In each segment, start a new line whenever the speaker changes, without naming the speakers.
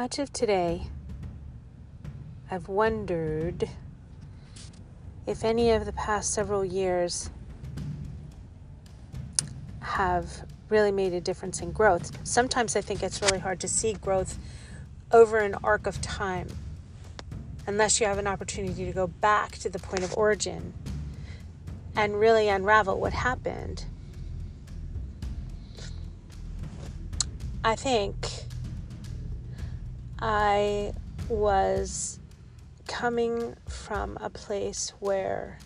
Much of today, I've wondered if any of the past several years have really made a difference in growth. Sometimes I think it's really hard to see growth over an arc of time unless you have an opportunity to go back to the point of origin and really unravel what happened. I think I was coming from a place where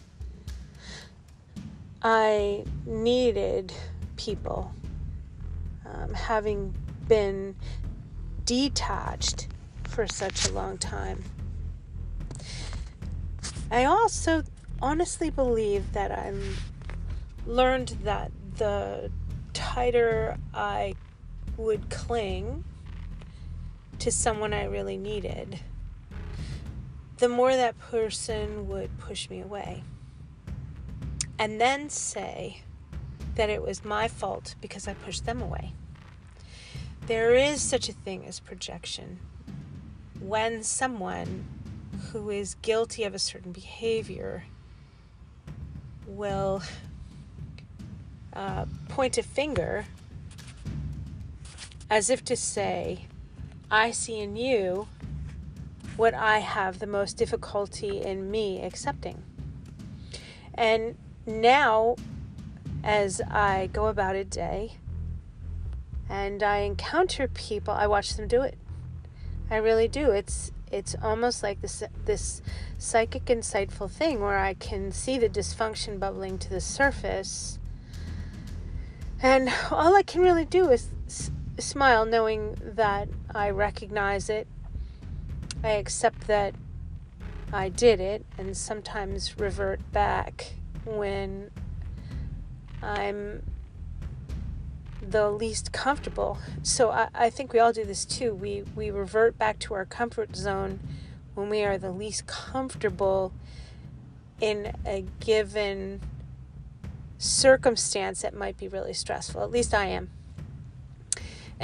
I needed people, um, having been detached for such a long time. I also honestly believe that I'm learned that the tighter I would cling to someone I really needed, the more that person would push me away. And then say that it was my fault because I pushed them away. There is such a thing as projection. When someone who is guilty of a certain behavior will uh, point a finger as if to say, I see in you what I have the most difficulty in me accepting. And now, as I go about a day and I encounter people, I watch them do it. I really do. It's it's almost like this this psychic insightful thing where I can see the dysfunction bubbling to the surface. And all I can really do is smile knowing that I recognize it. I accept that I did it and sometimes revert back when I'm the least comfortable. So I, I think we all do this too. We we revert back to our comfort zone when we are the least comfortable in a given circumstance that might be really stressful. At least I am.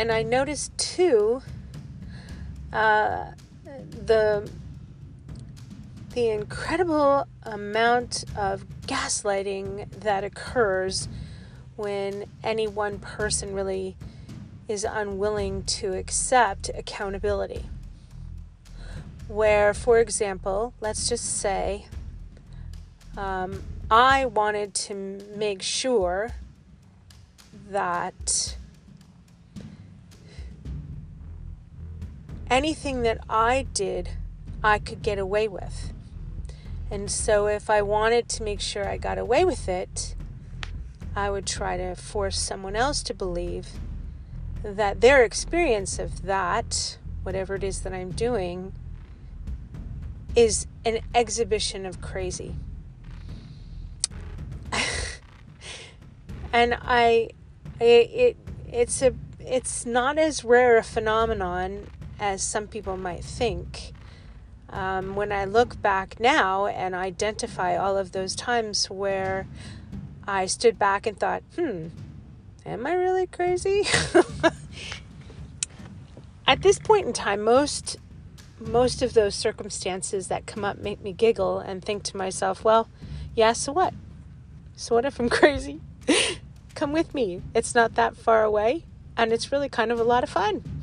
And I noticed too uh, the the incredible amount of gaslighting that occurs when any one person really is unwilling to accept accountability. Where, for example, let's just say um, I wanted to make sure that anything that I did, I could get away with. And so, if I wanted to make sure I got away with it, I would try to force someone else to believe that their experience of that, whatever it is that I'm doing, is an exhibition of crazy. and I, I, it, it's a, it's not as rare a phenomenon as some people might think. Um, when I look back now and identify all of those times where I stood back and thought, hmm, am I really crazy? At this point in time, most most of those circumstances that come up make me giggle and think to myself, well, yeah, so what? So what if I'm crazy? come with me. It's not that far away and it's really kind of a lot of fun.